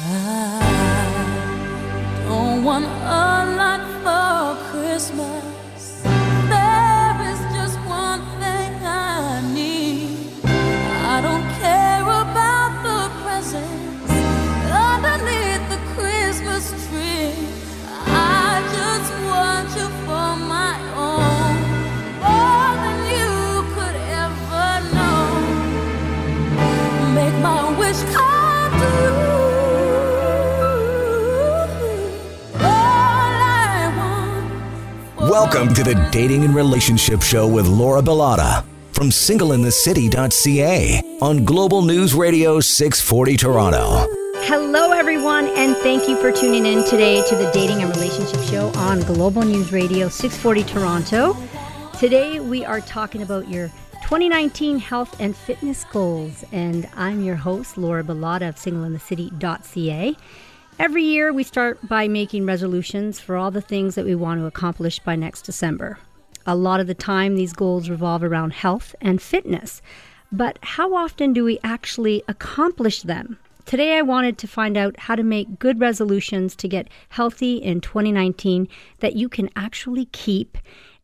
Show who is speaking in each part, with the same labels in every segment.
Speaker 1: I don't want a lot
Speaker 2: Welcome to the Dating and Relationship Show with Laura Bilotta from singleinthecity.ca on Global News Radio 640 Toronto.
Speaker 3: Hello, everyone, and thank you for tuning in today to the Dating and Relationship Show on Global News Radio 640 Toronto. Today, we are talking about your 2019 health and fitness goals, and I'm your host, Laura Bilotta of singleinthecity.ca. Every year, we start by making resolutions for all the things that we want to accomplish by next December. A lot of the time, these goals revolve around health and fitness. But how often do we actually accomplish them? Today, I wanted to find out how to make good resolutions to get healthy in 2019 that you can actually keep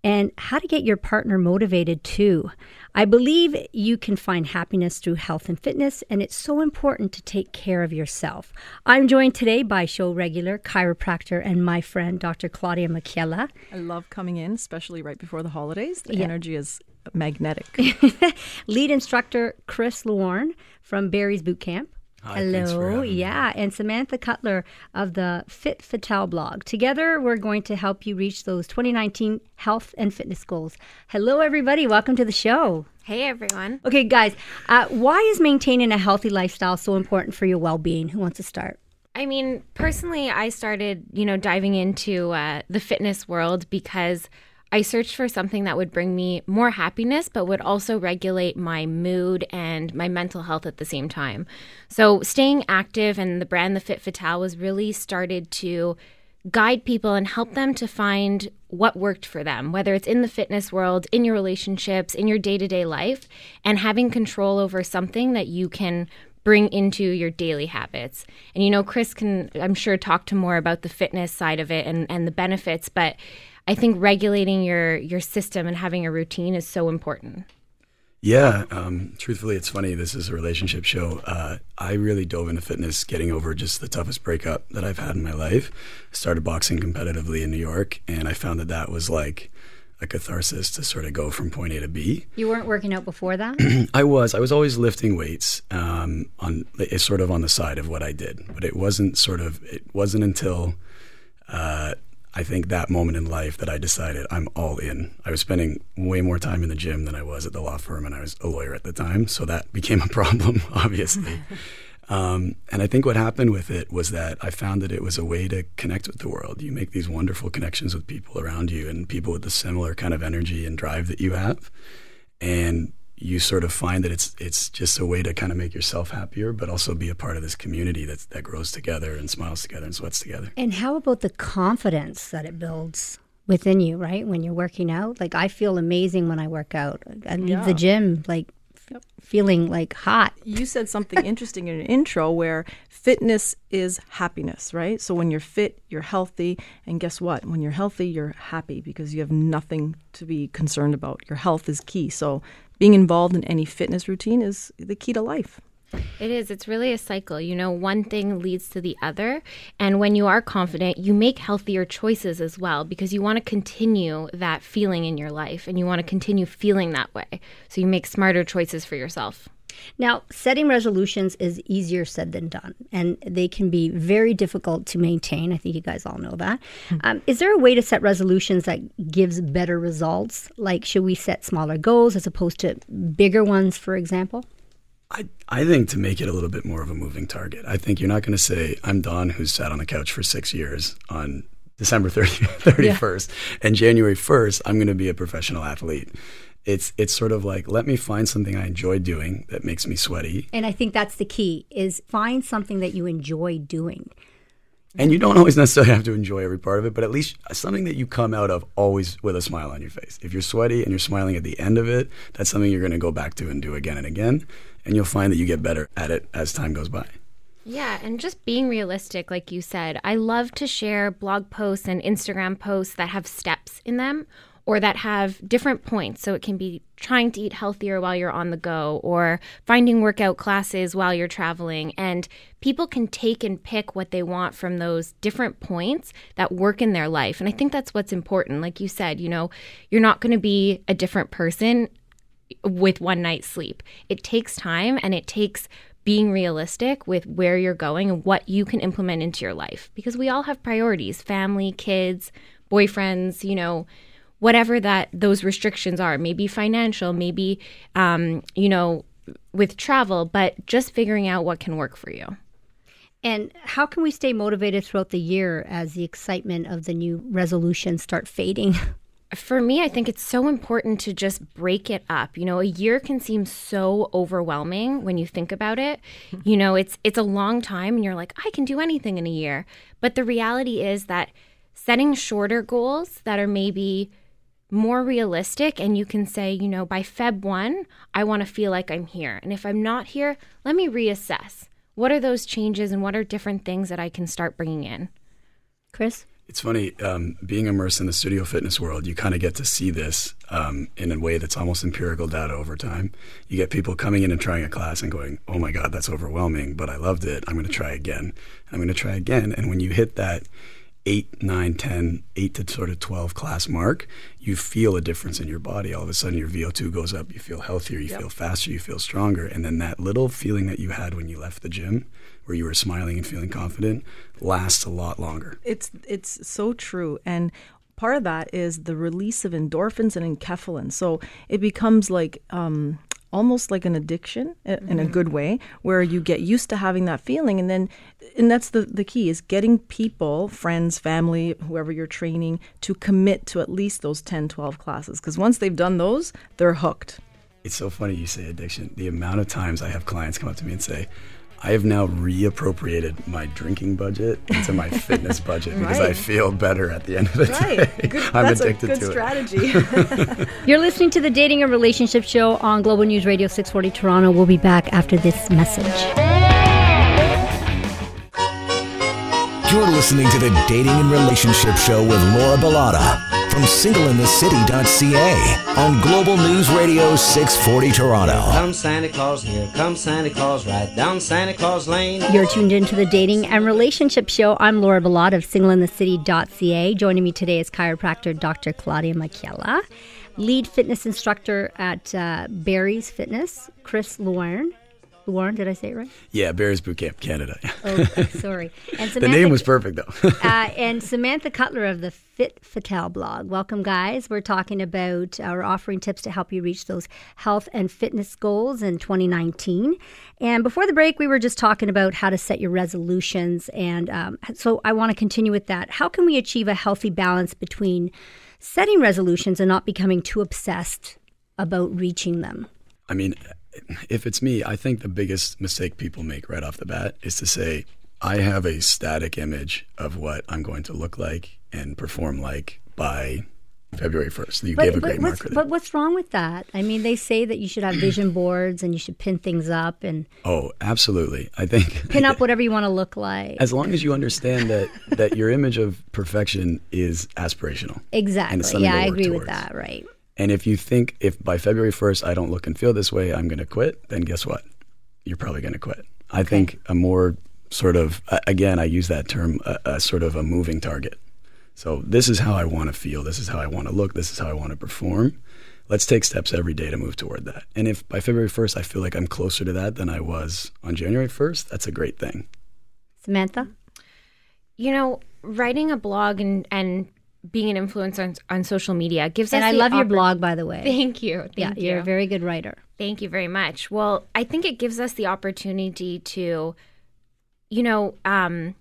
Speaker 3: and how to get your partner motivated too. I believe you can find happiness through health and fitness, and it's so important to take care of yourself. I'm joined today by show regular, chiropractor, and my friend, Dr. Claudia Machiella.
Speaker 4: I love coming in, especially right before the holidays. The
Speaker 3: Yeah.
Speaker 4: energy is magnetic.
Speaker 3: lead instructor Chris Lorne from Barry's Boot Camp.
Speaker 2: Hi, thanks for
Speaker 3: Hello,
Speaker 2: having me.
Speaker 3: yeah, and Samantha Cutler of the Fit Fatale blog. Together, we're going to help you reach those 2019 health and fitness goals. Hello, everybody. Welcome to the show.
Speaker 5: Hey everyone.
Speaker 3: Okay, guys, uh, why is maintaining a healthy lifestyle so important for your well-being? Who wants to start?
Speaker 5: I mean, personally, I started, you know, diving into uh, the fitness world because I searched for something that would bring me more happiness, but would also regulate my mood and my mental health at the same time. So, staying active and the brand The Fit Fatale was really started to guide people and help them to find what worked for them, whether it's in the fitness world, in your relationships, in your day to day life, and having control over something that you can bring into your daily habits. And you know, Chris can, I'm sure, talk to more about the fitness side of it and, and the benefits, but I think regulating your your system and having a routine is so important.
Speaker 6: Yeah, um, truthfully, it's funny. This is a relationship show. Uh, I really dove into fitness, getting over just the toughest breakup that I've had in my life. I started boxing competitively in New York, and I found that that was like a catharsis to sort of go from point A to B.
Speaker 3: You weren't working out before that?
Speaker 6: I was. I was always lifting weights um, on it's sort of on the side of what I did, but it wasn't sort of. It wasn't until uh, I think that moment in life that I decided I'm all in. I was spending way more time in the gym than I was at the law firm, and I was a lawyer at the time, so that became a problem, obviously. Um, and I think what happened with it was that I found that it was a way to connect with the world. You make these wonderful connections with people around you and people with the similar kind of energy and drive that you have. And you sort of find that it's it's just a way to kind of make yourself happier, but also be a part of this community that's, that grows together and smiles together and sweats together.
Speaker 3: And how about the confidence that it builds within you, right? When you're working out? Like, I feel amazing when I work out. I leave
Speaker 4: Yeah.
Speaker 3: the gym, like, f- feeling like hot.
Speaker 4: you said something interesting in an intro where fitness is happiness, right? So when you're fit, you're healthy. And guess what? When you're healthy, you're happy because you have nothing to be concerned about. Your health is key. So being involved in any fitness routine is the key to life.
Speaker 5: It is. It's really a cycle. You know, one thing leads to the other. And when you are confident, you make healthier choices as well because you want to continue that feeling in your life and you want to continue feeling that way. So you make smarter choices for yourself.
Speaker 3: Now, setting resolutions is easier said than done, and they can be very difficult to maintain. I think you guys all know that. Um, is there a way to set resolutions that gives better results? Like, should we set smaller goals as opposed to bigger ones, for example?
Speaker 6: I, I think to make it a little bit more of a moving target, I think you're not going to say, I'm Don, who's sat on the couch for six years on December 30, 31st, and January 1st, I'm going to be a professional athlete. It's, it's sort of like, let me find something I enjoy doing that makes me sweaty.
Speaker 3: And I think that's the key: is find something that you enjoy doing.
Speaker 6: And you don't always necessarily have to enjoy every part of it, but at least something that you come out of always with a smile on your face. If you're sweaty and you're smiling at the end of it, that's something you're going to go back to and do again and again. And you'll find that you get better at it as time goes by.
Speaker 5: Yeah, and just being realistic, like you said. I love to share blog posts and Instagram posts that have steps in them or that have different points. So it can be trying to eat healthier while you're on the go or finding workout classes while you're traveling. And people can take and pick what they want from those different points that work in their life. And I think that's what's important. Like you said, you know, you're not going to be a different person with one night's sleep. It takes time and it takes being realistic with where you're going and what you can implement into your life because we all have priorities family, kids, boyfriends, you know, whatever that those restrictions are. Maybe financial maybe um, you know with travel but just figuring out what can work for you.
Speaker 3: And how can we stay motivated throughout the year as the excitement of the new resolutions start fading
Speaker 5: for me, I think it's so important to just break it up. You know, a year can seem so overwhelming when you think about it. You know, it's it's a long time and you're like, I can do anything in a year. But the reality is that setting shorter goals that are maybe more realistic and you can say, you know, by Feb 1, I want to feel like I'm here. And if I'm not here, let me reassess. What are those changes and what are different things that I can start bringing in?
Speaker 3: Chris?
Speaker 6: It's funny, um, being immersed in the studio fitness world, you kind of get to see this um, in a way that's almost empirical data over time. You get people coming in and trying a class and going, oh my God, that's overwhelming, but I loved it. I'm going to try again. I'm going to try again. And when you hit that, 8, 9, 10, 8 to sort of 12 class mark, you feel a difference in your body. All of a sudden, your VO2 goes up, you feel healthier, you yep. feel faster, you feel stronger. And then that little feeling that you had when you left the gym, where you were smiling and feeling confident, lasts a lot longer.
Speaker 4: It's, it's so true. And part of that is the release of endorphins and enkephalins. So it becomes like, um, almost like an addiction in a mm-hmm. good way where you get used to having that feeling and then and that's the, the key is getting people friends family whoever you're training to commit to at least those 10 12 classes because once they've done those they're hooked
Speaker 6: it's so funny you say addiction the amount of times i have clients come up to me and say I have now reappropriated my drinking budget into my fitness budget because. I feel better at the end of the right. day. Good, I'm
Speaker 4: that's
Speaker 6: addicted
Speaker 4: a good
Speaker 6: to
Speaker 4: strategy.
Speaker 6: it.
Speaker 3: You're listening to the Dating and Relationship Show on Global News Radio 640 Toronto. We'll be back after this message.
Speaker 2: You're listening to the Dating and Relationship Show with Laura Bilotta from singleinthecity.ca on Global News Radio 640 Toronto.
Speaker 7: Come Santa Claus, here come Santa Claus, right down Santa Claus Lane.
Speaker 3: You're tuned into the Dating and Relationship Show. I'm Laura Bilotta of singleinthecity.ca. Joining me today is chiropractor Dr. Claudia Machiella, lead fitness instructor at uh, Barry's Fitness, Chris Luarn Warren, did I say it right?
Speaker 6: Yeah, Barry's Boot Camp, Canada.
Speaker 3: oh, sorry. And
Speaker 6: Samantha, the name was perfect, though. uh,
Speaker 3: and Samantha Cutler of the Fit Fatale blog. Welcome, guys. We're talking about, uh, we're offering tips to help you reach those health and fitness goals in 2019. And before the break, we were just talking about how to set your resolutions. And um, so I want to continue with that. How can we achieve a healthy balance between setting resolutions and not becoming too obsessed about reaching them?
Speaker 6: I mean, if it's me, I think the biggest mistake people make right off the bat is to say, I have a static image of what I'm going to look like and perform like by February 1st. You but, gave a great marker there.
Speaker 3: But what's wrong with that? I mean, they say that you should have vision boards and you should pin things up and
Speaker 6: Oh, absolutely. I think
Speaker 3: pin up whatever you want to look like.
Speaker 6: As long as you understand that that your image of perfection is aspirational.
Speaker 3: Exactly. Yeah, I agree towards. with that, right.
Speaker 6: And if you think if by February 1st I don't look and feel this way, I'm going to quit, then guess what? You're probably going to quit. I okay. think a more sort of, again, I use that term, a, a sort of a moving target. So this is how I want to feel. This is how I want to look. This is how I want to perform. Let's take steps every day to move toward that. And if by February 1st I feel like I'm closer to that than I was on January 1st, that's a great thing.
Speaker 3: Samantha?
Speaker 5: You know, writing a blog and, and being an influencer on, on social media gives
Speaker 3: and
Speaker 5: us.
Speaker 3: And I love oppor- your blog, by the way.
Speaker 5: Thank you. Thank
Speaker 3: yeah,
Speaker 5: you.
Speaker 3: you're a very good writer.
Speaker 5: Thank you very much. Well, I think it gives us the opportunity to, you know, um,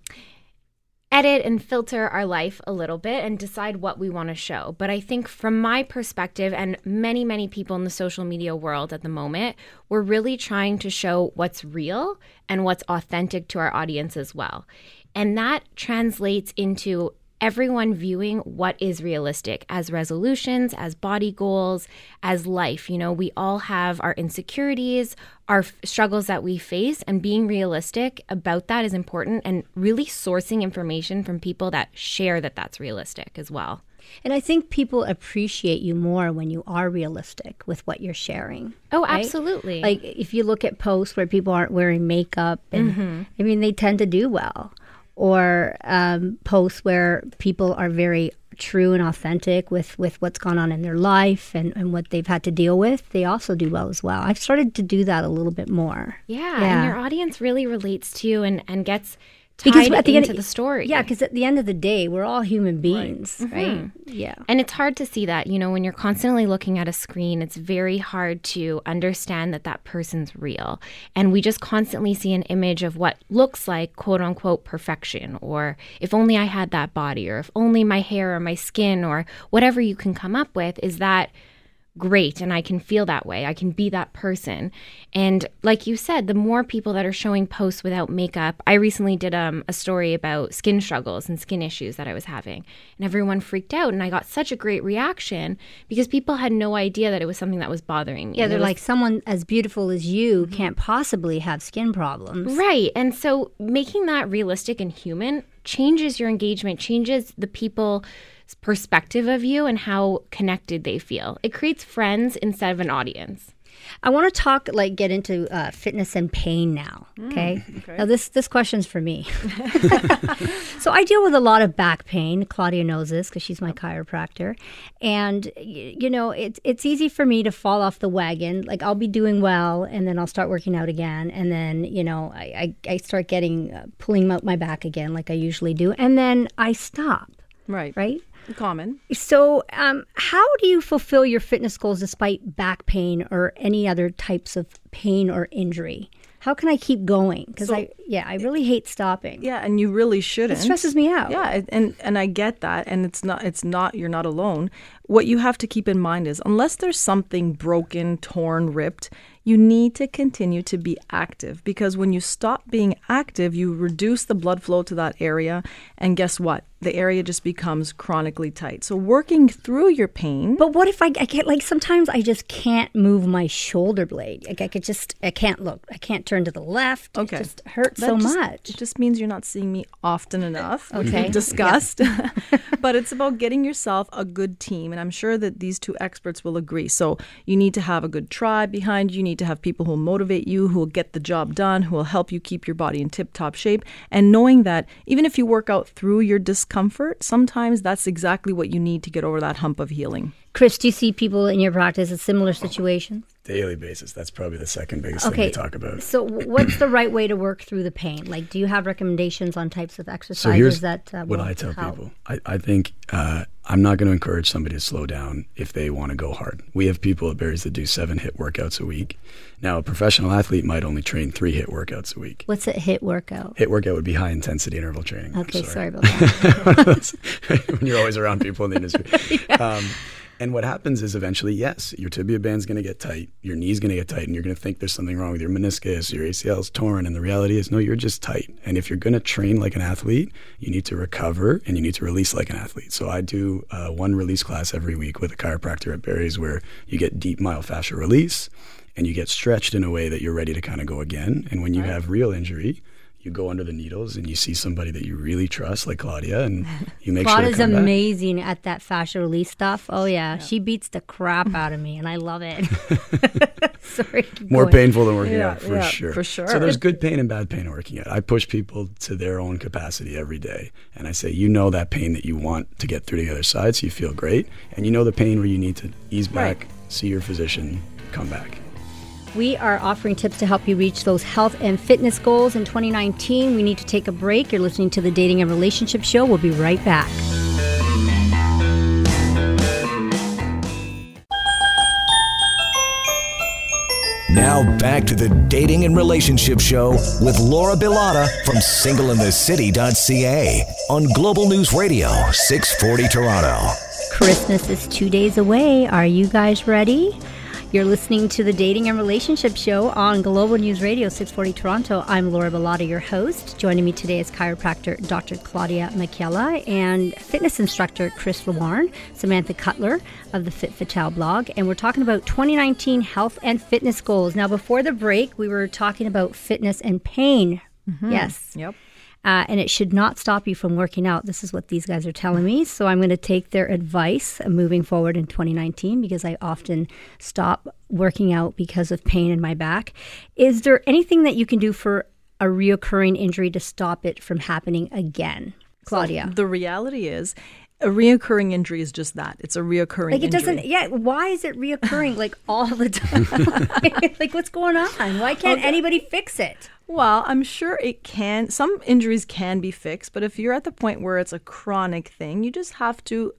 Speaker 5: edit and filter our life a little bit and decide what we want to show. But I think from my perspective, and many, many people in the social media world at the moment, we're really trying to show what's real and what's authentic to our audience as well. And that translates into everyone viewing what is realistic as resolutions, as body goals, as life. You know, we all have our insecurities, our f- struggles that we face, and being realistic about that is important and really sourcing information from people that share that that's realistic as well.
Speaker 3: And I think people appreciate you more when you are realistic with what you're sharing.
Speaker 5: Oh,
Speaker 3: right?
Speaker 5: absolutely.
Speaker 3: Like if you look at posts where people aren't wearing makeup, and
Speaker 5: Mm-hmm.
Speaker 3: I mean, they tend to do well. Or um, posts where people are very true and authentic with, with what's gone on in their life and, and what they've had to deal with, they also do well as well. I've started to do that a little bit more.
Speaker 5: yeah,
Speaker 3: Yeah.
Speaker 5: and your audience really relates to you and, and gets
Speaker 3: Because at the end-
Speaker 5: the story.
Speaker 3: Yeah, because at the end of the day, we're all human beings, right?
Speaker 5: Mm-hmm.
Speaker 3: Yeah.
Speaker 5: And it's hard to see that, you know, when you're constantly looking at a screen, it's very hard to understand that that person's real. And we just constantly see an image of what looks like quote unquote perfection, or if only I had that body, or if only my hair or my skin, or whatever you can come up with, is that great and I can feel that way. I can be that person. And like you said, the more people that are showing posts without makeup, I recently did um, a story about skin struggles and skin issues that I was having. And everyone freaked out. And I got such a great reaction because people had no idea that it was something that was bothering me.
Speaker 3: Yeah, they're
Speaker 5: was-
Speaker 3: like, someone as beautiful as you
Speaker 5: Mm-hmm.
Speaker 3: can't possibly have skin problems.
Speaker 5: Right. And so making that realistic and human changes your engagement, changes the people's perspective of you and how connected they feel. It creates friends instead of an audience.
Speaker 3: I want to talk, like, get into uh, fitness and pain now. Okay? Now, this this question's for me. so I deal with a lot of back pain. Claudia knows this because she's my chiropractor, and y- you know, it's it's easy for me to fall off the wagon. Like I'll be doing well, and then I'll start working out again, and then you know, I I, I start getting uh, pulling out my back again, like I usually do, and then I stop.
Speaker 4: Right.
Speaker 3: Right.
Speaker 4: Common.
Speaker 3: So, um, how do you fulfill your fitness goals despite back pain or any other types of pain or injury? How can I keep going? Because I, yeah, I really hate stopping.
Speaker 4: Yeah, and you really shouldn't.
Speaker 3: It stresses me out.
Speaker 4: Yeah, and and I get that, and it's not it's not you're not alone. What you have to keep in mind is unless there's something broken, torn, ripped, you need to continue to be active because when you stop being active, you reduce the blood flow to that area, and guess what? The area just becomes chronically tight. So working through your pain.
Speaker 3: But what if I, I get like sometimes I just can't move my shoulder blade? Like I could just I can't look. I can't turn to the left.
Speaker 4: Okay.
Speaker 3: It just hurts
Speaker 4: That
Speaker 3: so
Speaker 4: just-
Speaker 3: much.
Speaker 4: It just means you're not seeing me often enough, which
Speaker 3: Okay.
Speaker 4: we've discussed. but it's about getting yourself a good team. And I'm sure that these two experts will agree. So you need to have a good tribe behind you. You need to have people who will motivate you, who will get the job done, who will help you keep your body in tip top shape. And knowing that even if you work out through your discomfort, sometimes that's exactly what you need to get over that hump of healing.
Speaker 3: Chris, do you see people in your practice in similar situations?
Speaker 6: Daily basis. That's probably the second biggest thing
Speaker 3: Okay.
Speaker 6: we talk about.
Speaker 3: So, what's the right way to work through the pain? Like, do you have recommendations on types of
Speaker 6: So
Speaker 3: exercises
Speaker 6: here's
Speaker 3: that uh,
Speaker 6: what I tell
Speaker 3: help?
Speaker 6: people. I, I think uh, I'm not going to encourage somebody to slow down if they want to go hard. We have people at Barry's that do seven HIIT workouts a week. Now, a professional athlete might only train three HIIT workouts a week.
Speaker 3: What's a HIIT workout?
Speaker 6: HIIT workout would be high intensity interval training.
Speaker 3: Okay, sorry, about that.
Speaker 6: when you're always around people in the industry. um, and what happens is eventually, yes, your tibia band's going to get tight, your knee's going to get tight, and you're going to think there's something wrong with your meniscus, your ACL's torn, and the reality is, no, you're just tight. And if you're going to train like an athlete, you need to recover and you need to release like an athlete. So I do uh, one release class every week with a chiropractor at Barry's where you get deep myofascial release and you get stretched in a way that you're ready to kind of go again. And when you have real injury, you go under the needles and you see somebody that you really trust, like Claudia, and you make
Speaker 3: Claudia's
Speaker 6: sure to come back.
Speaker 3: amazing at that fascia release stuff. Oh yeah. she beats the crap out of me, and I love it. sorry.
Speaker 6: More
Speaker 3: going.
Speaker 6: painful than working
Speaker 4: Yeah,
Speaker 6: out for
Speaker 4: yeah,
Speaker 6: sure.
Speaker 4: for sure.
Speaker 6: So there's good pain and bad pain in working out. I push people to their own capacity every day, and I say, you know that pain that you want to get through to the other side, so you feel great, and you know the pain where you need to ease back,
Speaker 4: Right.
Speaker 6: see your physician, come back.
Speaker 3: We are offering tips to help you reach those health and fitness goals in 2019. We need to take a break. You're listening to the Dating and Relationship Show. We'll be right back.
Speaker 2: Now back to the Dating and Relationship Show with Laura Bilotta from singleinthecity.ca on Global News Radio, 640 Toronto.
Speaker 3: Christmas is two days away. Are you guys ready? You're listening to the Dating and Relationship Show on Global News Radio 640 Toronto. I'm Laura Bilotta, your host. Joining me today is chiropractor Dr. Claudia Machiella and fitness instructor Chris Lewarn, Samantha Cutler of the Fit Fatale blog, and we're talking about 2019 health and fitness goals. Now, before the break, we were talking about fitness and pain. Mm-hmm. Yes.
Speaker 4: Yep.
Speaker 3: Uh, and it should not stop you from working out. This is what these guys are telling me. So I'm going to take their advice moving forward in 2019 because I often stop working out because of pain in my back. Is there anything that you can do for a reoccurring injury to stop it from happening again? Claudia.
Speaker 4: The reality is, a reoccurring injury is just that. It's a reoccurring
Speaker 3: like it
Speaker 4: injury.
Speaker 3: doesn't yeah why is it reoccurring like all the time like what's going on why can't anybody fix it
Speaker 4: Well, I'm sure it can. Some injuries can be fixed, but if you're at the point where it's a chronic thing, you just have to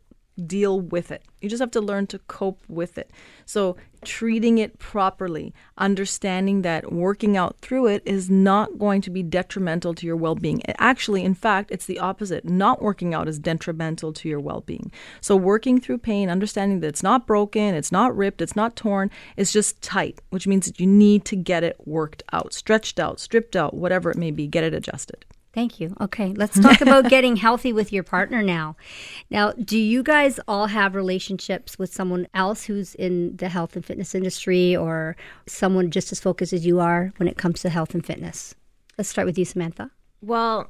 Speaker 4: deal with it. You just have to learn to cope with it. So, treating it properly, understanding that working out through it is not going to be detrimental to your well being. Actually, in fact, it's the opposite. Not working out is detrimental to your well being. So, working through pain, understanding that it's not broken, it's not ripped, it's not torn, it's just tight, which means that you need to get it worked out, stretched out, stripped out, whatever it may be, get it adjusted.
Speaker 3: Thank you. Okay, let's talk about getting healthy with your partner now. Now, do you guys all have relationships with someone else who's in the health and fitness industry or someone just as focused as you are when it comes to health and fitness? Let's start with you, Samantha.
Speaker 5: Well,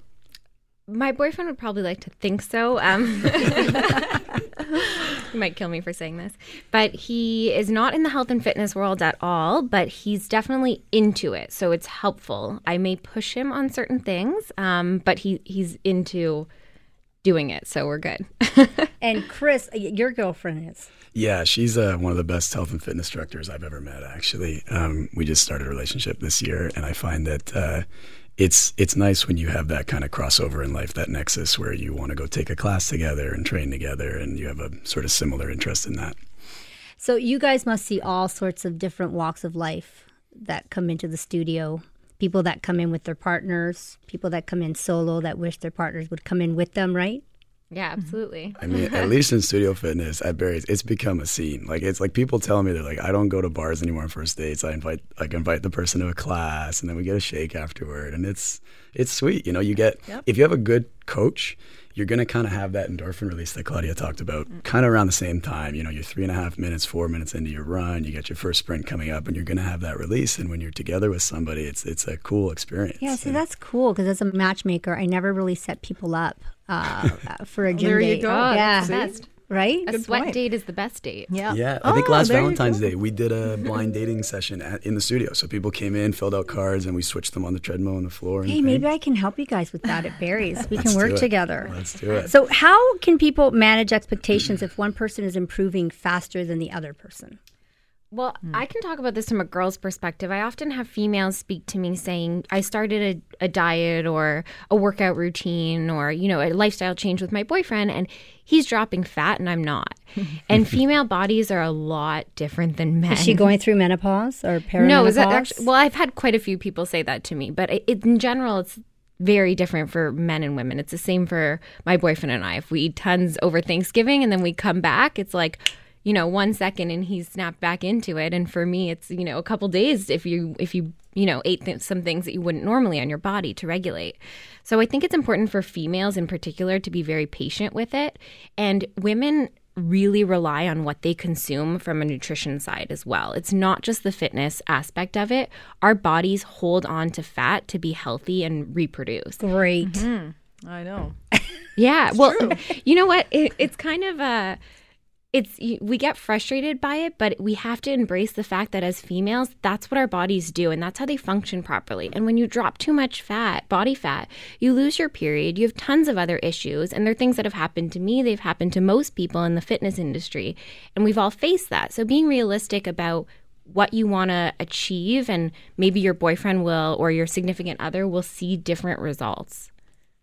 Speaker 5: my boyfriend would probably like to think so. Um, he might kill me for saying this, but he is not in the health and fitness world at all. But he's definitely into it, so it's helpful. I may push him on certain things, um, but he he's into doing it, so we're good.
Speaker 3: And Chris, your girlfriend is.
Speaker 6: Yeah, she's uh, one of the best health and fitness directors I've ever met. Actually, um, we just started a relationship this year, and I find that uh, it's it's nice when you have that kind of crossover in life, that nexus where you want to go take a class together and train together, and you have a sort of similar interest in that.
Speaker 3: So you guys must see all sorts of different walks of life that come into the studio. People that come in with their partners, people that come in solo that wish their partners would come in with them, right?
Speaker 5: Yeah, absolutely.
Speaker 6: I mean, at least in studio fitness at Barry's, it's become a scene. Like it's like people tell me they're like, I don't go to bars anymore on first dates. I invite like invite the person to a class, and then we get a shake afterward, and it's it's sweet. You know, you get if you have a good coach, you're gonna kind of have that endorphin release that Claudia talked about, mm. kind of around the same time. You know, you're three and a half minutes, four minutes into your run, you get your first sprint coming up, and you're gonna have that release. And when you're together with somebody, it's it's a cool experience.
Speaker 3: Yeah,
Speaker 6: so
Speaker 3: that's cool because as a matchmaker, I never really set people up uh, for a gym
Speaker 4: There you
Speaker 3: date.
Speaker 4: go.
Speaker 3: Yeah,
Speaker 5: Oh, that's best.
Speaker 3: right.
Speaker 5: A sweat
Speaker 4: point.
Speaker 5: date is the best date.
Speaker 4: Yeah.
Speaker 6: Yeah, I think last Valentine's. Day we did a blind dating session at, in the studio. So people came in, filled out cards, and we switched them on the treadmill on the floor. And
Speaker 3: Hey, maybe I can help you guys with that at Barry's. We can work together.
Speaker 6: Let's do it.
Speaker 3: So, how can people manage expectations if one person is improving faster than the other person?
Speaker 5: Well, hmm. I can talk about this from a girl's perspective. I often have females speak to me saying, I started a, a diet or a workout routine or, you know, a lifestyle change with my boyfriend and he's dropping fat and I'm not. and female bodies are a lot different than men.
Speaker 3: Is she going through menopause or perimenopause?
Speaker 5: No, is that actually? Well, I've had quite a few people say that to me, but it, in general, it's very different for men and women. It's the same for my boyfriend and I. If we eat tons over Thanksgiving and then we come back, it's like, you know, one second and he's snapped back into it. And for me, it's you know a couple days if you if you you know ate th- some things that you wouldn't normally on your body to regulate. So I think it's important for females in particular to be very patient with it, and women really rely on what they consume from a nutrition side as well. It's not just the fitness aspect of it. Our bodies hold on to fat to be healthy and reproduce.
Speaker 3: Great. Mm-hmm.
Speaker 4: I know.
Speaker 5: Yeah. well, you know what? It, it's kind of a. It's we get frustrated by it, but we have to embrace the fact that as females, that's what our bodies do, and that's how they function properly. And when you drop too much fat, body fat, you lose your period. You have tons of other issues, and they're things that have happened to me. They've happened to most people in the fitness industry, and we've all faced that. So being realistic about what you want to achieve, and maybe your boyfriend will or your significant other will see different results.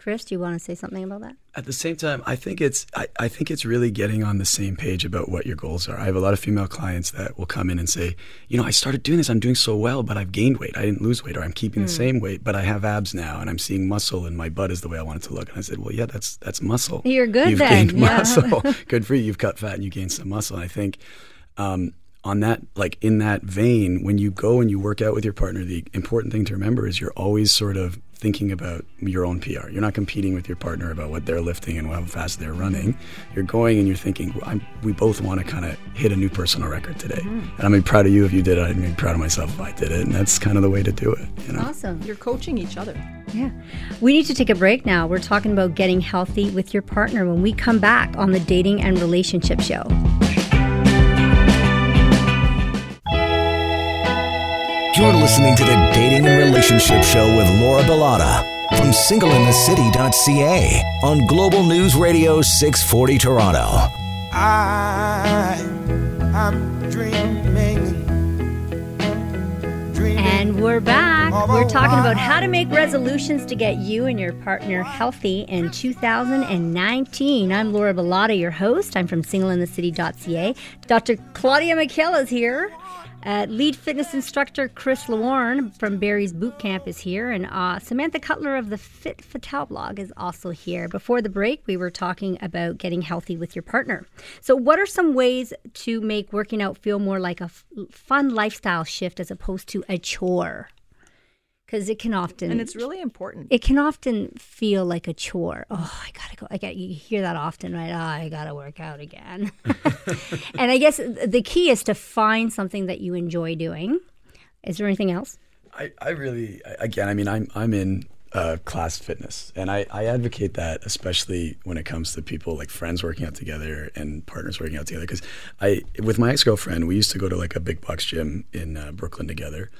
Speaker 3: Chris, do you want to say something about that?
Speaker 6: At the same time, I think it's I, I think it's really getting on the same page about what your goals are. I have a lot of female clients that will come in and say, you know, I started doing this, I'm doing so well, but I've gained weight. I didn't lose weight, or I'm keeping the same weight, but I have abs now, and I'm seeing muscle, and my butt is the way I want it to look. And I said, well, yeah, that's that's muscle.
Speaker 3: You're good
Speaker 6: You've
Speaker 3: then,
Speaker 6: gained
Speaker 3: yeah.
Speaker 6: muscle. good for you. You've cut fat and you gained some muscle. And I think um, on that like in that vein when you go and you work out with your partner the important thing to remember is you're always sort of thinking about your own PR. You're not competing with your partner about what they're lifting and how fast they're running. You're going and you're thinking, well, we both want to kind of hit a new personal record today. Mm-hmm. And I'm proud of you if you did it. I'm proud of myself if I did it. And that's kind of the way to do it. You know?
Speaker 3: Awesome.
Speaker 4: You're coaching each other.
Speaker 3: Yeah. We need to take a break now. We're talking about getting healthy with your partner when we come back on the Dating and Relationship Show.
Speaker 2: You're listening to the Dating and Relationship Show with Laura Bilotta from singleinthecity.ca on Global News Radio 640 Toronto. I,
Speaker 3: I'm dreaming, dreaming. And we're back. We're talking about how to make resolutions to get you and your partner healthy in 2019. I'm Laura Bilotta, your host. I'm from singleinthecity.ca. Dr. Claudia McHale is here. Uh, lead fitness instructor Chris Lawarn from Barry's Boot Camp is here, and uh, Samantha Cutler of the Fit Fatale blog is also here. Before the break, we were talking about getting healthy with your partner. So, what are some ways to make working out feel more like a f- fun lifestyle shift as opposed to a chore? Because it can often
Speaker 4: and it's really important.
Speaker 3: It can often feel like a chore. Oh, I gotta go. I got you hear that often, right? Oh, I gotta work out again. and I guess the key is to find something that you enjoy doing. Is there anything else?
Speaker 6: I, I really again I mean I'm I'm in uh, class fitness and I, I advocate that especially when it comes to people like friends working out together and partners working out together because I with my ex girlfriend we used to go to like a big box gym in uh, Brooklyn together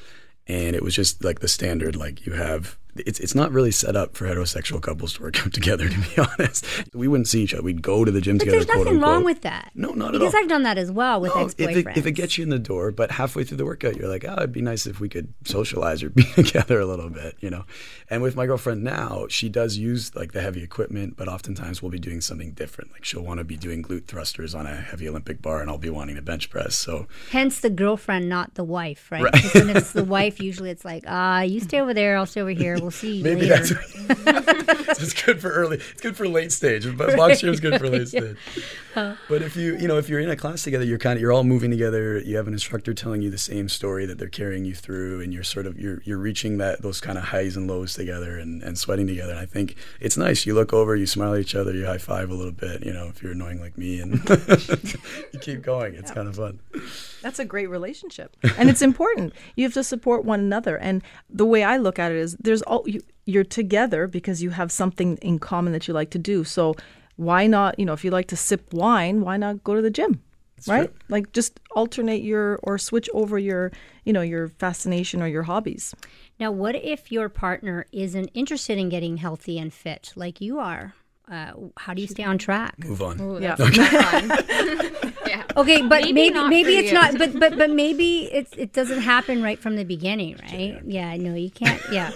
Speaker 6: and it was just like the standard like you have it's it's not really set up for heterosexual couples to work out together. To be honest, we wouldn't see each other. We'd go to the gym
Speaker 3: but
Speaker 6: together.
Speaker 3: There's nothing wrong with that.
Speaker 6: No, not
Speaker 3: because
Speaker 6: at all.
Speaker 3: Because I've done that as well with
Speaker 6: no,
Speaker 3: ex-boyfriends.
Speaker 6: If it, if it gets you in the door, but halfway through the workout, you're like, oh, it'd be nice if we could socialize or be together a little bit, you know. And with my girlfriend now, she does use like the heavy equipment, but oftentimes we'll be doing something different. Like she'll want to be doing glute thrusters on a heavy Olympic bar, and I'll be wanting to bench press. So
Speaker 3: hence the girlfriend, not the wife, right? right. Because if it's the wife, usually it's like, ah, you stay over there, I'll stay over here. We'll see you
Speaker 6: Maybe
Speaker 3: later.
Speaker 6: That's it's good for early. It's good for late stage. But box gym is good for late stage. Yeah. But if you you know if you're in a class together, you're kind of you're all moving together. You have an instructor telling you the same story that they're carrying you through, and you're sort of you're you're reaching that those kind of highs and lows together and, and sweating together. And I think it's nice. You look over, you smile at each other, you high five a little bit. You know if you're annoying like me, and you keep going. It's yeah. kind of fun.
Speaker 4: That's a great relationship, and it's important. You have to support one another. And the way I look at it is, there's all you, you're together because you have something in common that you like to do. So why not? You know, if you like to sip wine, why not go to the gym? That's right? True. Like just alternate your or switch over your, you know, your fascination or your hobbies.
Speaker 3: Now, what if your partner isn't interested in getting healthy and fit like you are? Uh, how do you stay on track?
Speaker 6: Move on.
Speaker 4: Ooh, yeah.
Speaker 3: yeah. Okay, but maybe maybe, maybe it's you. not. But but but maybe it's it doesn't happen right from the beginning, right? Yeah. No, you can't. Yeah.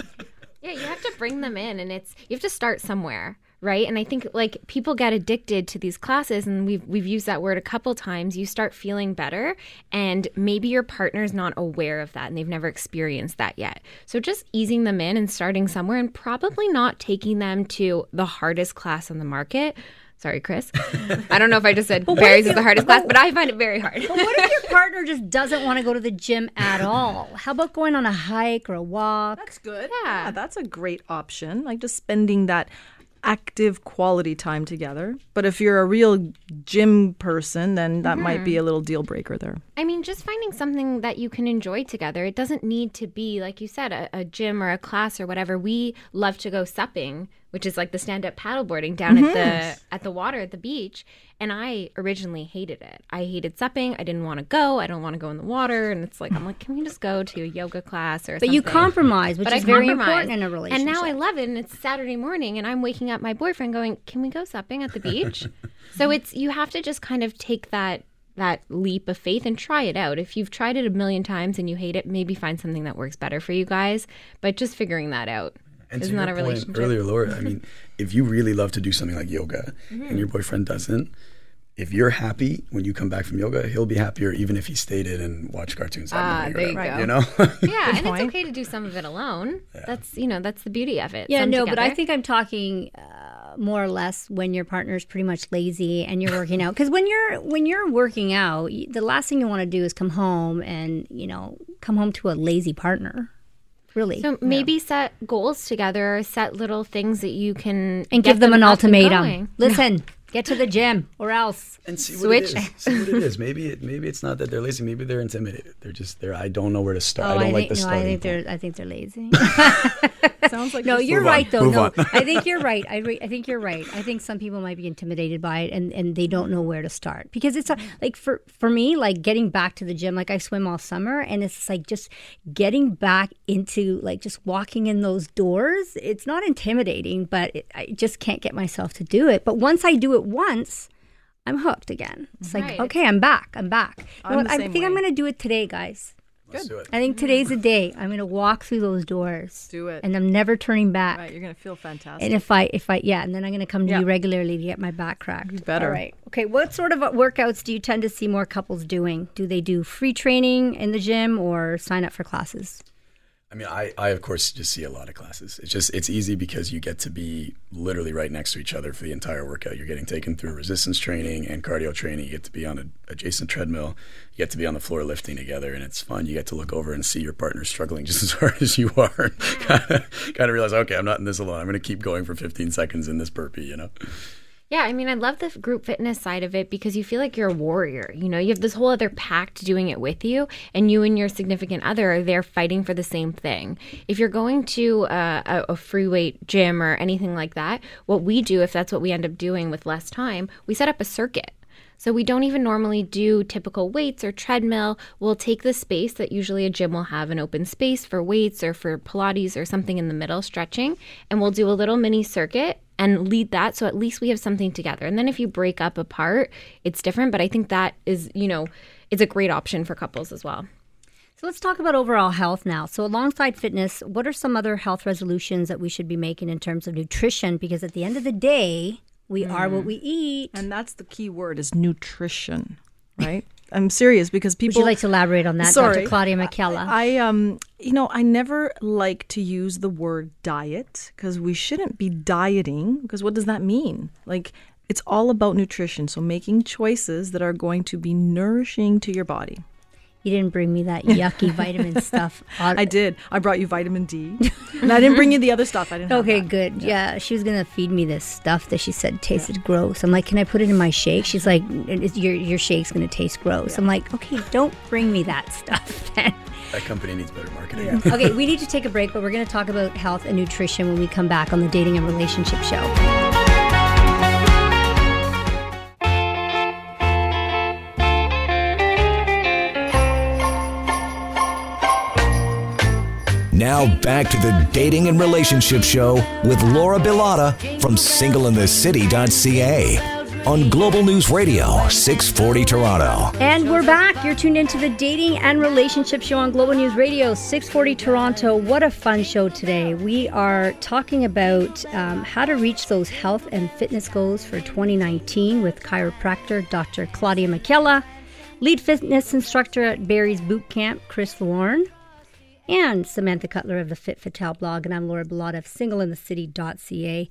Speaker 5: yeah, you have to bring them in, and it's you have to start somewhere right? And I think like people get addicted to these classes and we've we've used that word a couple times. You start feeling better and maybe your partner's not aware of that and they've never experienced that yet. So just easing them in and starting somewhere and probably not taking them to the hardest class on the market. Sorry, Chris. I don't know if I just said Barry's is the hardest class, but I find it very hard.
Speaker 3: But what if your partner just doesn't want to go to the gym at all? How about going on a hike or a walk?
Speaker 4: That's good. Yeah, yeah that's a great option. Like just spending that active quality time together. But if you're a real gym person, then that mm-hmm. might be a little deal breaker there.
Speaker 5: I mean, just finding something that you can enjoy together. It doesn't need to be, like you said, a, a gym or a class or whatever. We love to go supping which is like the stand up paddleboarding down mm-hmm. at the at the water at the beach. And I originally hated it. I hated supping. I didn't want to go. I don't want to go in the water. And it's like I'm like, can we just go to a yoga class or?
Speaker 3: But
Speaker 5: something?
Speaker 3: you compromise, which but is very important in a relationship.
Speaker 5: And now I love it. And it's Saturday morning, and I'm waking up my boyfriend going, "Can we go supping at the beach?" so it's you have to just kind of take that that leap of faith and try it out. If you've tried it a million times and you hate it, maybe find something that works better for you guys. But just figuring that out.
Speaker 6: And Isn't that a relationship? Earlier, Laura, I mean, if you really love to do something like yoga mm-hmm. and your boyfriend doesn't, if you're happy when you come back from yoga, he'll be happier even if he stayed in and watched cartoons.
Speaker 5: Ah, there you
Speaker 6: go. You know?
Speaker 5: yeah, and it's okay to do some of it alone. Yeah. That's you know that's the beauty of it.
Speaker 3: Yeah, no, together. but I think I'm talking. Uh, more or less when your partner's pretty much lazy and you're working out because when you're when you're working out the last thing you want to do is come home and you know come home to a lazy partner really?
Speaker 5: So maybe set goals together, set little things that you can
Speaker 3: and give them an ultimatum.
Speaker 5: going.
Speaker 3: listen get to the gym or else
Speaker 6: and see
Speaker 5: Switch.
Speaker 6: it is. See what it is. Maybe it, maybe it's not that they're lazy. Maybe they're intimidated. They're just they're. I don't know where to start. I oh, don't like
Speaker 3: think,
Speaker 6: the
Speaker 3: no,
Speaker 6: starting
Speaker 3: I think
Speaker 6: point.
Speaker 3: they're I think they're lazy.
Speaker 4: Sounds like
Speaker 3: no, you're
Speaker 6: Move on.
Speaker 3: right though.
Speaker 6: Move
Speaker 3: no,
Speaker 6: on.
Speaker 3: I think you're right. I, re- I think you're right. I think some people might be intimidated by it and, and they don't know where to start because it's a, like for for me like getting back to the gym. Like I swim all summer and it's like just getting back into like just walking in those doors. It's not intimidating, but it, I just can't get myself to do it. But once I do it once. I'm hooked again. It's like,
Speaker 5: Right.
Speaker 3: okay, I'm back. I'm back. You
Speaker 4: I'm
Speaker 3: what?
Speaker 4: the
Speaker 3: I
Speaker 4: same
Speaker 3: think I'm
Speaker 4: way.
Speaker 3: going to do it today, guys.
Speaker 6: Let's do it.
Speaker 3: I think today's the day. I'm going to walk through those doors.
Speaker 4: Do it.
Speaker 3: And I'm never turning back.
Speaker 4: Right, you're gonna feel fantastic.
Speaker 3: And if I, if I, yeah, and then I'm going to come to
Speaker 4: Yeah.
Speaker 3: you regularly to get my back cracked.
Speaker 4: You better.
Speaker 3: All right. Okay. What sort of workouts do you tend to see more couples doing? Do they do free training in the gym or sign up for classes?
Speaker 6: I mean, I, I of course just see a lot of classes. It's just it's easy because you get to be literally right next to each other for the entire workout. You're getting taken through resistance training and cardio training. You get to be on an adjacent treadmill. You get to be on the floor lifting together, and it's fun. You get to look over and see your partner struggling just as hard as you are. kind of kind of realize, okay, I'm not in this alone. I'm going to keep going for 15 seconds in this burpee. You know.
Speaker 5: Yeah, I mean, I love the group fitness side of it because you feel like you're a warrior. You know, you have this whole other pack doing it with you, and you and your significant other are there fighting for the same thing. If you're going to uh, a, a free weight gym or anything like that, what we do, if that's what we end up doing with less time, we set up a circuit. So we don't even normally do typical weights or treadmill. We'll take the space that usually a gym will have an open space for weights or for Pilates or something in the middle stretching, and we'll do a little mini circuit and lead that so at least we have something together. And then if you break up apart, it's different, but I think that is, you know, it's a great option for couples as well.
Speaker 3: So let's talk about overall health now. So alongside fitness, what are some other health resolutions that we should be making in terms of nutrition? Because at the end of the day, we are what we eat.
Speaker 4: and that's the key word is nutrition, right? I'm serious because people
Speaker 3: Would you like to elaborate on that,
Speaker 4: Sorry.
Speaker 3: Dr. Claudia Machiella?
Speaker 4: I um you know, I never like to use the word diet because we shouldn't be dieting because what does that mean? Like it's all about nutrition. So making choices that are going to be nourishing to your body.
Speaker 3: You didn't bring me that yucky vitamin stuff.
Speaker 4: I did. I brought you vitamin D. and I didn't bring you the other stuff. I didn't
Speaker 3: Okay,
Speaker 4: that.
Speaker 3: good. Yeah. she was gonna feed me this stuff that she said tasted gross. I'm like, can I put it in my shake? She's like, your your shake's gonna taste gross. I'm like, okay, don't bring me that stuff. Then.
Speaker 6: That company needs better marketing.
Speaker 3: okay, we need to take a break, but we're gonna talk about health and nutrition when we come back on the Dating and Relationship Show.
Speaker 2: Now back to the Dating and Relationship Show with Laura Bilotta from singleinthecity.ca on Global News Radio 640 Toronto.
Speaker 3: And we're back. You're tuned into the Dating and Relationship Show on Global News Radio 640 Toronto. What a fun show today. We are talking about um, how to reach those health and fitness goals for 2019 with chiropractor Dr. Claudia Machiella, lead fitness instructor at Barry's Boot Camp, Chris Lorne, and Samantha Cutler of the Fit Fatale blog. And I'm Laura Bilotta of singleinthecity.ca.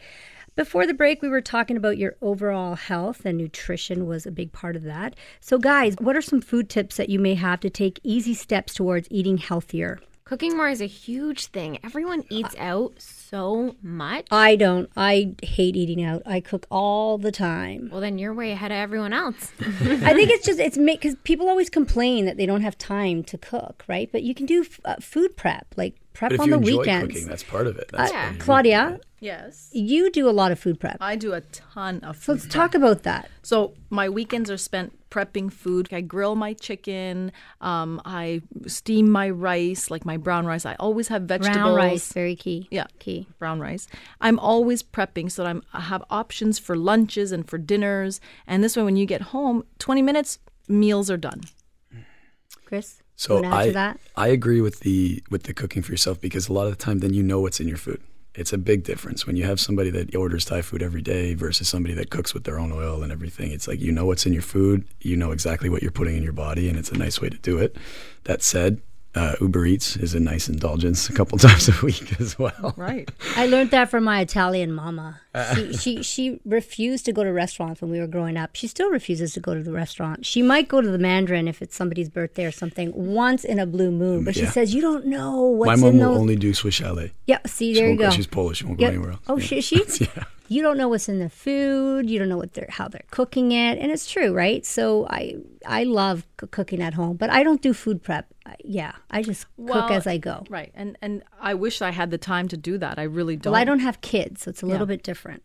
Speaker 3: Before the break, we were talking about your overall health, and nutrition was a big part of that. So, guys, what are some food tips that you may have to take easy steps towards eating healthier?
Speaker 5: Cooking more is a huge thing. Everyone eats out so much.
Speaker 3: I don't. I hate eating out. I cook all the time.
Speaker 5: well, then you're way ahead of everyone else.
Speaker 3: I think it's just it's because people always complain that they don't have time to cook, right? But you can do f- uh, food prep, like prep
Speaker 6: But if
Speaker 3: on
Speaker 6: you
Speaker 3: the
Speaker 6: enjoy
Speaker 3: weekends.
Speaker 6: cooking, that's part of it. That's
Speaker 3: Uh,
Speaker 6: part of your-
Speaker 3: Claudia,
Speaker 4: Yes.
Speaker 3: you do a lot of food prep.
Speaker 4: I do a ton of
Speaker 3: So
Speaker 4: food.
Speaker 3: let's talk about that.
Speaker 4: So my weekends are spent prepping food. I grill my chicken. Um, I steam my rice, like my brown rice. I always have vegetables.
Speaker 3: Brown rice, very key.
Speaker 4: Yeah,
Speaker 3: key.
Speaker 4: brown rice. I'm always prepping so that I'm, I have options for lunches and for dinners. And this way, when you get home, 20 minutes, meals are done.
Speaker 3: Chris,
Speaker 6: So
Speaker 3: you wanna add
Speaker 6: I
Speaker 3: that?
Speaker 6: I agree with the with the cooking for yourself because a lot of the time then you know what's in your food. It's a big difference when you have somebody that orders Thai food every day versus somebody that cooks with their own oil and everything. It's like you know what's in your food, you know exactly what you're putting in your body, and it's a nice way to do it. That said, uh, Uber Eats is a nice indulgence a couple times a week as well.
Speaker 4: Right.
Speaker 3: I learned that from my Italian mama.
Speaker 6: Uh.
Speaker 3: She, she she refused to go to restaurants when we were growing up. She still refuses to go to the restaurant. She might go to the Mandarin if it's somebody's birthday or something once in a blue moon, but she says you don't know what's
Speaker 6: My mom
Speaker 3: in
Speaker 6: will only do Swiss chalet.
Speaker 3: yeah, see
Speaker 6: She
Speaker 3: there you
Speaker 6: won't go-
Speaker 3: go.
Speaker 6: She's Polish. She won't
Speaker 3: Yeah.
Speaker 6: go anywhere else.
Speaker 3: Oh,
Speaker 6: Yeah.
Speaker 3: she, she?
Speaker 6: Yeah.
Speaker 3: You don't know what's in the food. You don't know what they're how they're cooking it, and it's true, right? So I I love c- cooking at home, but I don't do food prep. I- Yeah, I just cook
Speaker 4: Well,
Speaker 3: as I go.
Speaker 4: Right. And and I wish I had the time to do that. I really don't.
Speaker 3: Well, I don't have kids, so it's a little bit different.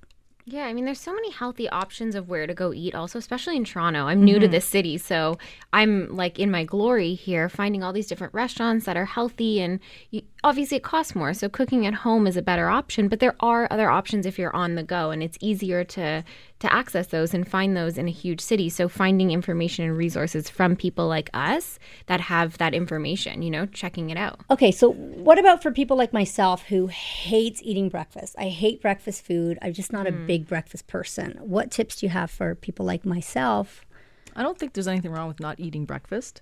Speaker 5: Yeah, I mean, there's so many healthy options of where to go eat, also, especially in Toronto. I'm new to mm-hmm. this city, so I'm like in my glory here, finding all these different restaurants that are healthy. And you, obviously, it costs more, so cooking at home is a better option. But there are other options if you're on the go, and it's easier to to access those and find those in a huge city. So finding information and resources from people like us that have that information, you know, checking it out.
Speaker 3: Okay, so what about for people like myself who hates eating breakfast? I hate breakfast food. I'm just not a mm. big breakfast person. What tips do you have for people like myself?
Speaker 4: I don't think there's anything wrong with not eating breakfast.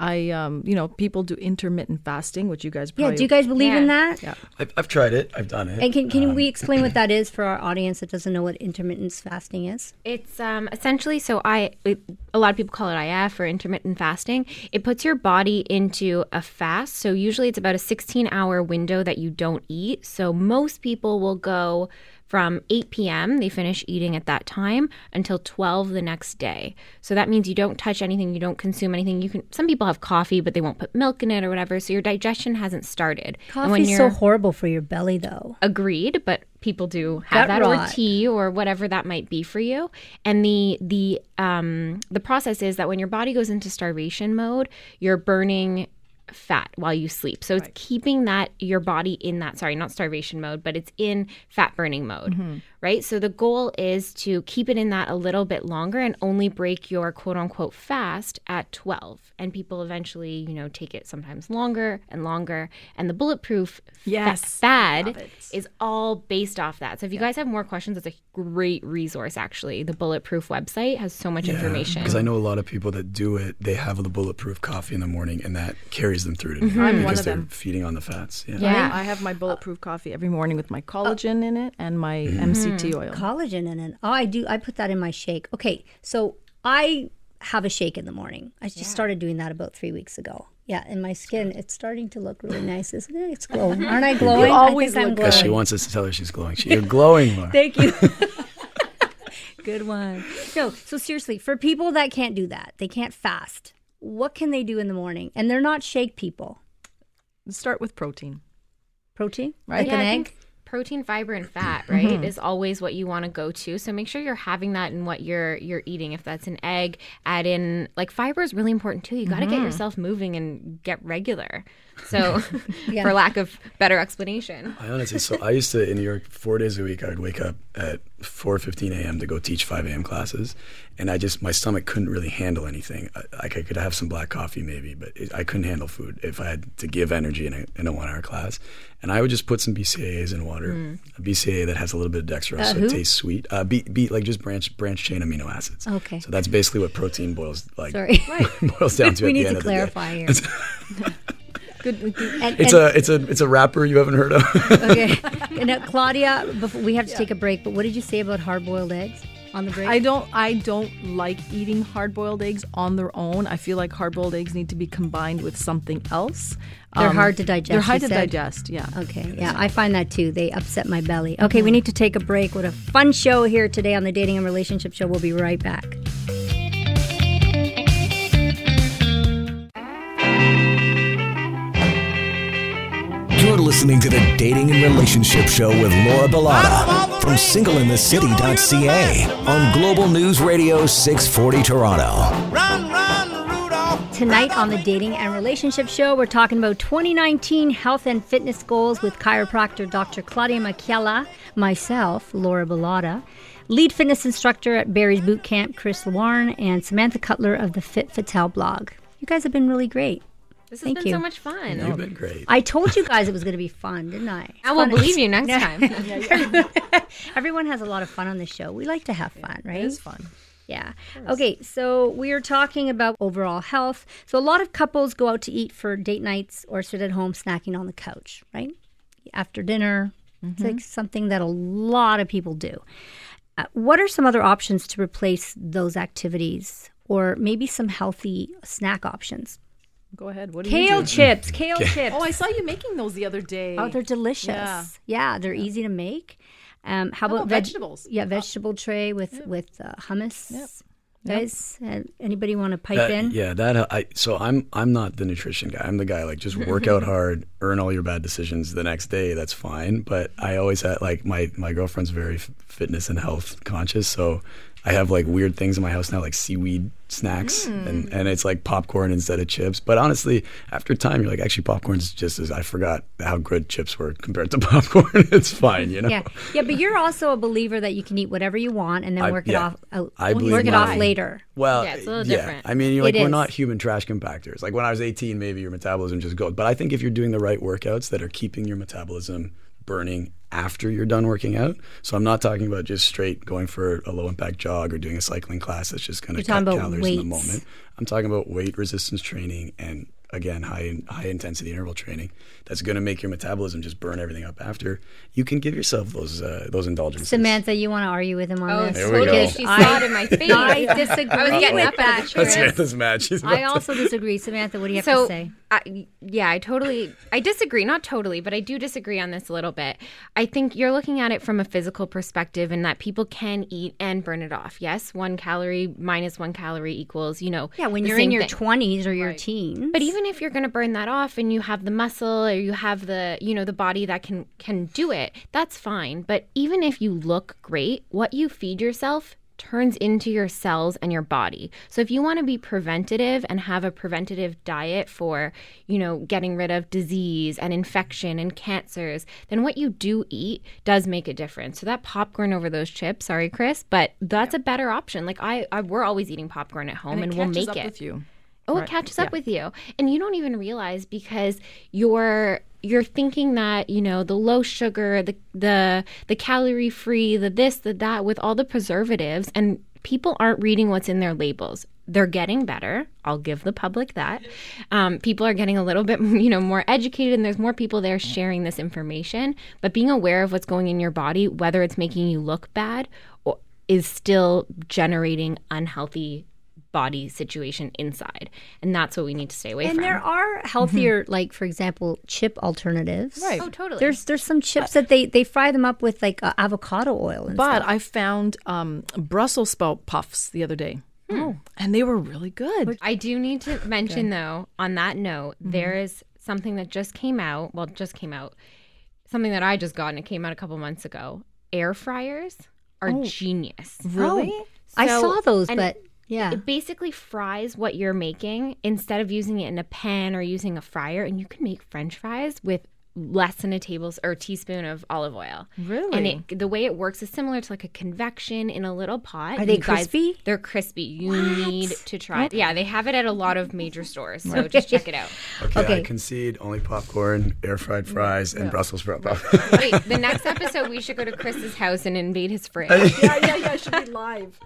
Speaker 4: I, um, you know, people do intermittent fasting, which you guys probably
Speaker 3: Yeah, do you guys believe in
Speaker 5: Yeah.
Speaker 3: that?
Speaker 6: I've, I've tried it. I've done it.
Speaker 3: And can, can
Speaker 6: Um,
Speaker 3: we explain what that is for our audience that doesn't know what intermittent fasting is?
Speaker 5: It's um, essentially so I it, a lot of people call it IF or intermittent fasting. It puts your body into a fast. So usually it's about a 16 hour window that you don't eat. So most people will go from 8 p.m. they finish eating at that time until 12 the next day. So that means you don't touch anything, you don't consume anything. You can some people have coffee but they won't put milk in it or whatever. So your digestion hasn't started.
Speaker 3: Coffee's so horrible for your belly, though.
Speaker 5: agreed but people do have
Speaker 3: Gut
Speaker 5: that or tea or whatever that might be for you and the the um the process is that when your body goes into starvation mode you're burning fat while you sleep. So it's keeping that your body in that sorry not starvation mode but it's in fat burning mode.
Speaker 3: Mm-hmm.
Speaker 5: Right so the goal is to keep it in that a little bit longer and only break your quote unquote fast at 12 and people eventually you know take it sometimes longer and longer and the bulletproof fa-
Speaker 4: Yes.
Speaker 5: fad is all based off that. So if you guys have more questions, it's a great resource actually. The Bulletproof website has so much information.
Speaker 6: Because I know a lot of people that do it, they have the bulletproof coffee in the morning, and that carries them through to
Speaker 3: Mm-hmm.
Speaker 6: the
Speaker 4: I'm
Speaker 6: because
Speaker 4: one of
Speaker 6: they're
Speaker 4: them.
Speaker 6: feeding on the fats. Yeah.
Speaker 5: Yeah.
Speaker 4: I have my bulletproof coffee every morning with my collagen in it and my
Speaker 6: Mm-hmm.
Speaker 4: MCT hmm, oil.
Speaker 3: Collagen in it. Oh, I do. I put that in my shake. Okay, so I have a shake in the morning. I just started doing that about three weeks ago. Yeah, and my skin, it's starting to look really nice, isn't it? It's glowing. Aren't I glowing?
Speaker 4: always
Speaker 3: I think I'm
Speaker 4: look
Speaker 6: Because she wants us to tell her she's glowing. She, you're glowing, Laura.
Speaker 3: Thank you. Good one. No, so seriously, for people that can't do that, they can't fast. What can they do in the morning? And they're not shake people.
Speaker 4: Start with protein.
Speaker 3: Protein,
Speaker 4: Right.
Speaker 3: like
Speaker 5: yeah,
Speaker 3: an
Speaker 5: I
Speaker 3: egg.
Speaker 5: Think protein, fiber, and fat, right, mm-hmm. is always what you want to go to. So make sure you're having that in what you're you're eating. If that's an egg, add in like fiber is really important too. You got to get mm-hmm. yourself moving and get regular. So,
Speaker 3: Yeah.
Speaker 5: for lack of better explanation.
Speaker 6: I honestly, so I used to in New York four days a week. I would wake up at 4:15 a.m. to go teach 5 a.m. classes, and I just my stomach couldn't really handle anything. I, like I could have some black coffee maybe, but it, I couldn't handle food if I had to give energy in a, in a one-hour class. And I would just put some BCAAs in water, a BCAA that has a little bit of dextrose,
Speaker 3: Uh,
Speaker 6: so
Speaker 3: who?
Speaker 6: it tastes sweet. Uh, be, be, like just branch branch chain amino acids.
Speaker 3: Okay.
Speaker 6: So that's basically what protein boils like.
Speaker 3: Sorry.
Speaker 6: boils down to
Speaker 3: we
Speaker 6: at
Speaker 3: need
Speaker 6: the end
Speaker 3: to
Speaker 6: of
Speaker 3: clarify
Speaker 6: the day.
Speaker 3: here.
Speaker 4: Good.
Speaker 3: And,
Speaker 6: It's
Speaker 3: and-
Speaker 6: a it's a it's a rapper you haven't heard of.
Speaker 3: okay. And now, Claudia, before, we have to take a break, but what did you say about hard boiled eggs on the break?
Speaker 4: I don't. I don't like eating hard-boiled eggs on their own. I feel like hard-boiled eggs need to be combined with something else. Um,
Speaker 3: They're hard to digest,
Speaker 4: They're hard to
Speaker 3: said?
Speaker 4: digest. Yeah.
Speaker 3: Okay, yeah, I find that too. They upset my belly. Okay, we need to take a break. What a fun show here today on the Dating and Relationship Show. We'll be right back.
Speaker 2: You're listening to the Dating and Relationship Show with Laura Bilotta from singleinthecity.ca on Global News Radio 640 Toronto.
Speaker 3: Tonight on the Dating and Relationship Show, we're talking about 2019 health and fitness goals with chiropractor Dr. Claudia Machiella, myself, Laura Bilotta, lead fitness instructor at Barry's Boot Camp, Chris Warren, and Samantha Cutler of the Fit Fatale blog. You guys have been really great.
Speaker 5: This has
Speaker 3: Thank
Speaker 5: been
Speaker 3: you.
Speaker 5: so much fun.
Speaker 6: You've been great.
Speaker 3: I told you guys it was going to be fun, didn't I?
Speaker 5: I will believe you next time.
Speaker 3: Everyone has a lot of fun on this show. We like to have fun, right?
Speaker 4: It is fun.
Speaker 3: Yeah. Okay, so we are talking about overall health. So a lot of couples go out to eat for date nights or sit at home snacking on the couch, right? After dinner. It's like something that a lot of people do. Uh, what are some other options to replace those activities or maybe some healthy snack options?
Speaker 4: Go ahead. What do you
Speaker 3: Kale
Speaker 4: do?
Speaker 3: chips, kale chips.
Speaker 4: Oh, I saw you making those the other day.
Speaker 3: Oh, they're delicious.
Speaker 4: Yeah.
Speaker 3: Yeah, they're easy to make. Um, how,
Speaker 4: How
Speaker 3: about,
Speaker 4: about
Speaker 3: veg-
Speaker 4: vegetables?
Speaker 3: Yeah, vegetable tray with with uh, hummus.
Speaker 4: Yep.
Speaker 3: Guys, uh, anybody want to pipe
Speaker 6: That-
Speaker 3: in?
Speaker 6: Yeah, that uh, I so I'm I'm not the nutrition guy. I'm the guy like just work out hard, earn all your bad decisions the next day. That's fine. But I always had like my my girlfriend's very f- fitness and health conscious, so I have like weird things in my house now, like seaweed snacks, and hmm. and it's like popcorn instead of chips. But honestly, after time, you're like, actually, popcorn's just as I forgot how good chips were compared to popcorn. it's fine, you know.
Speaker 3: Yeah, yeah, but you're also a believer that you can eat whatever you want and then
Speaker 6: I-
Speaker 3: work it off out,
Speaker 6: I believe
Speaker 3: work it
Speaker 6: my-
Speaker 3: off later.
Speaker 6: Well,
Speaker 5: Yeah, it's a little
Speaker 6: yeah.
Speaker 5: different.
Speaker 6: I mean, you're like
Speaker 3: It
Speaker 6: we're
Speaker 3: is.
Speaker 6: not human trash compactors. Like when I was 18, maybe your metabolism just goes. But I think if you're doing the right workouts that are keeping your metabolism burning after you're done working out. So I'm not talking about just straight going for a low impact jog or doing a cycling class that's just going to cut calories in the moment. I'm talking about weight resistance training and again high high intensity interval training that's going to make your metabolism just burn everything up after. You can give yourself those uh, those indulgences.
Speaker 3: Samantha, you want to argue with him on
Speaker 5: Oh,
Speaker 3: this?
Speaker 6: There we go.
Speaker 5: totally. She
Speaker 3: I-
Speaker 5: saw it in my face.
Speaker 3: I disagree
Speaker 5: I was getting
Speaker 3: with
Speaker 5: up out
Speaker 3: that.
Speaker 5: of the chair.
Speaker 6: That's Samantha's mad. She's about
Speaker 3: I
Speaker 6: to-
Speaker 3: also disagree. Samantha, what do you have
Speaker 5: so
Speaker 3: to say?
Speaker 5: I, yeah i totally i disagree not totally but i do disagree on this a little bit i think you're looking at it from a physical perspective and that people can eat and burn it off yes one calorie minus one calorie equals you know
Speaker 3: Yeah, when
Speaker 5: the
Speaker 3: you're in your
Speaker 5: thing.
Speaker 3: 20s or your teens.
Speaker 5: But even if you're going to burn that off and you have the muscle or you have the, you know, the body that can can do it, that's fine. But even if you look great, what you feed yourself turns into your cells and your body. So if you want to be preventative and have a preventative diet for, you know, getting rid of disease and infection and cancers, then what you do eat does make a difference. So that popcorn over those chips, sorry Chris, but that's a better option. Like I, I we're always eating popcorn at home and,
Speaker 4: it
Speaker 5: we'll make it.
Speaker 4: with you.
Speaker 5: Oh,
Speaker 4: Right.
Speaker 5: it catches up
Speaker 4: Yeah.
Speaker 5: with you. And you don't even realize because you're you're thinking that, you know, the low sugar, the the the calorie free, the this, the that with all the preservatives and people aren't reading what's in their labels. They're getting better. I'll give the public that. Um, people are getting a little bit, you know, more educated, and there's more people there sharing this information. But being aware of what's going in your body, whether it's making you look bad, or is still generating unhealthy body situation inside. And that's what we need to stay away
Speaker 3: and
Speaker 5: from.
Speaker 3: And there are healthier, like for example, chip alternatives.
Speaker 4: Right.
Speaker 5: oh, totally.
Speaker 3: There's there's some chips that they they fry them up with like uh, avocado oil. And
Speaker 4: But
Speaker 3: stuff.
Speaker 4: I found um, Brussels sprout puffs the other day. Oh, and they were really good.
Speaker 5: I do need to mention though, on that note, there is something that just came out. Well, just came out. Something that I just got and it came out a couple months ago. Air fryers are genius.
Speaker 4: Really?
Speaker 3: I
Speaker 5: So-
Speaker 3: saw those,
Speaker 5: and
Speaker 3: but yeah,
Speaker 5: It basically fries what you're making instead of using it in a pan or using a fryer, and you can make French fries with less than a tablespoon or teaspoon of olive oil.
Speaker 4: Really?
Speaker 5: And it, the way it works is similar to like a convection in a little pot.
Speaker 3: Are they
Speaker 5: You guys-
Speaker 3: crispy?
Speaker 5: they're crispy. You need to try. it. Yeah, they have it at a lot of major stores, so just check it out.
Speaker 6: okay,
Speaker 3: Okay.
Speaker 6: I concede only popcorn, air fried fries, and Brussels sprout puff.
Speaker 5: Wait, the next episode we should go to Chris's house and invade his fridge.
Speaker 4: yeah, yeah, yeah. It should be live.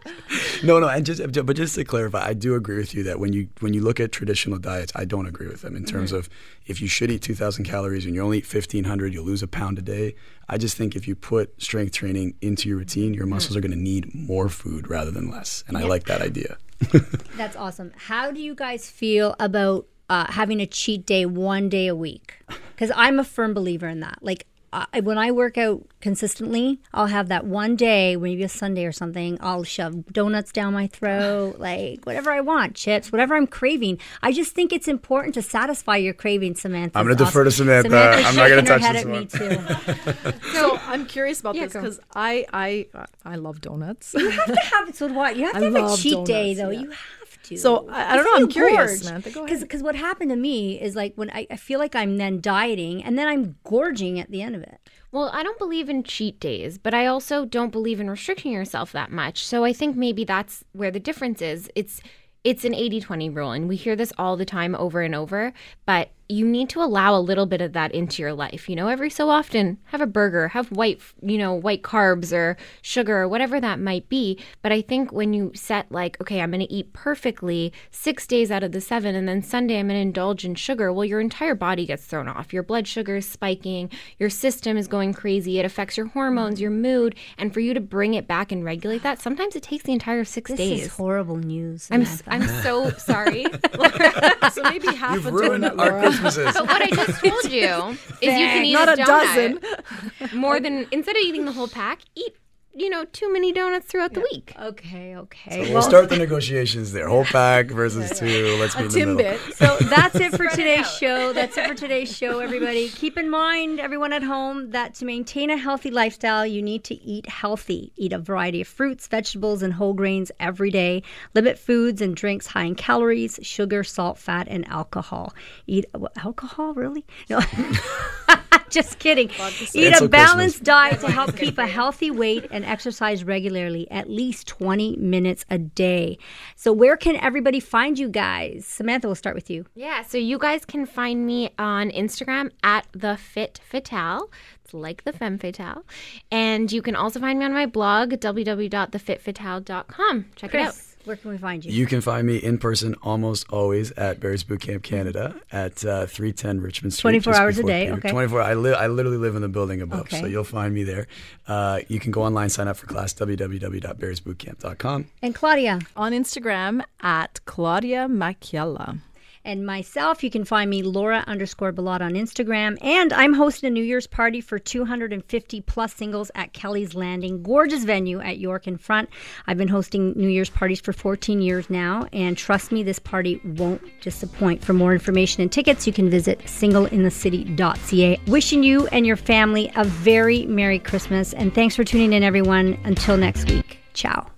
Speaker 6: No, no, and just but just to clarify, I do agree with you that when you when you look at traditional diets, I don't agree with them in terms
Speaker 3: Mm-hmm.
Speaker 6: of if you should eat 2,000 calories and you only eat 1,500, you'll lose a pound a day. I just think if you put strength training into your routine, your muscles are going to need more food rather than less, and I like that idea.
Speaker 3: that's awesome. How do you guys feel about uh, having a cheat day one day a week? Because I'm a firm believer in that. Like I, when I work out consistently, I'll have that one day, maybe a Sunday or something. I'll shove donuts down my throat, like whatever I want, chips, whatever I'm craving. I just think it's important to satisfy your craving, Samantha.
Speaker 6: I'm gonna defer to Samantha. I'm not gonna touch
Speaker 3: head
Speaker 6: this
Speaker 3: at me too.
Speaker 4: So I'm curious about
Speaker 5: Yeah,
Speaker 4: this because I I I love donuts.
Speaker 3: you have to have it. so what? You have to
Speaker 4: I
Speaker 3: have a
Speaker 4: love
Speaker 3: cheat day, though.
Speaker 4: yeah.
Speaker 3: You have to.
Speaker 4: So, I- I don't know, I'm curious, Samantha, go ahead.
Speaker 3: Because what happened to me is like when I, I feel like I'm then dieting and then I'm gorging at the end of it.
Speaker 5: Well, I don't believe in cheat days, but I also don't believe in restricting yourself that much. So I think maybe that's where the difference is. It's it's an 80-20 rule and we hear this all the time over and over, but you need to allow a little bit of that into your life. You know, every so often, have a burger, have white, you know, white carbs or sugar or whatever that might be. But I think when you set, like, okay, I'm going to eat perfectly six days out of the seven, and then Sunday I'm going to indulge in sugar, well, your entire body gets thrown off. Your blood sugar is spiking, your system is going crazy, it affects your hormones, your mood. And for you to bring it back and regulate that, sometimes it takes the entire six
Speaker 3: This
Speaker 5: days.
Speaker 3: is horrible news.
Speaker 5: I'm, s- I'm so sorry.
Speaker 4: So maybe half
Speaker 6: You've
Speaker 4: a
Speaker 6: ruined our
Speaker 4: Laura.
Speaker 6: Christmases.
Speaker 5: But what I just told you is you can eat
Speaker 4: Not
Speaker 5: a,
Speaker 4: a
Speaker 5: donut
Speaker 4: dozen.
Speaker 5: more than instead of eating the whole pack, eat you know too many donuts throughout the week.
Speaker 3: okay, okay.
Speaker 6: We'll start the negotiations there. Whole pack versus two. Let's be in the middle.
Speaker 4: Timbit.
Speaker 3: So that's it for today's show. That's it for today's show, everybody. Keep in mind, everyone at home, that to maintain a healthy lifestyle, you need to eat healthy. Eat a variety of fruits, vegetables, and whole grains every day. Limit foods and drinks high in calories, sugar, salt, fat, and alcohol. Eat what, alcohol, really? No. Just kidding. Eat a balanced
Speaker 6: Christmas.
Speaker 3: diet to help keep a healthy weight and exercise regularly, at least 20 minutes a day. So, where can everybody find you guys? Samantha, we'll start with you.
Speaker 5: Yeah, so you guys can find me on Instagram at the Fit Fatale. It's like the femme fatale, and you can also find me on my blog www.thefitfatale.com. Check it out.
Speaker 3: Chris, where can we find you?
Speaker 6: You can find me in person almost always at Barry's Boot Camp Canada at uh, 310 Richmond Street.
Speaker 3: 24 hours a day,
Speaker 6: Peter.
Speaker 3: okay.
Speaker 6: 24. I, li- I literally live in the building above,
Speaker 3: Okay.
Speaker 6: so you'll find me there. Uh, you can go online, sign up for class, www.barrysbootcamp.com.
Speaker 3: and Claudia.
Speaker 4: On Instagram at Claudia Machiella.
Speaker 3: And myself, you can find me Laura underscore Ballot on Instagram. And I'm hosting a New Year's party for 250 plus singles at Kelly's Landing, gorgeous venue at York in front. I've been hosting New Year's parties for 14 years now, and trust me, this party won't disappoint. For more information and tickets, you can visit singleinthecity.ca. Wishing you and your family a very Merry Christmas, and thanks for tuning in, everyone. Until next week, ciao.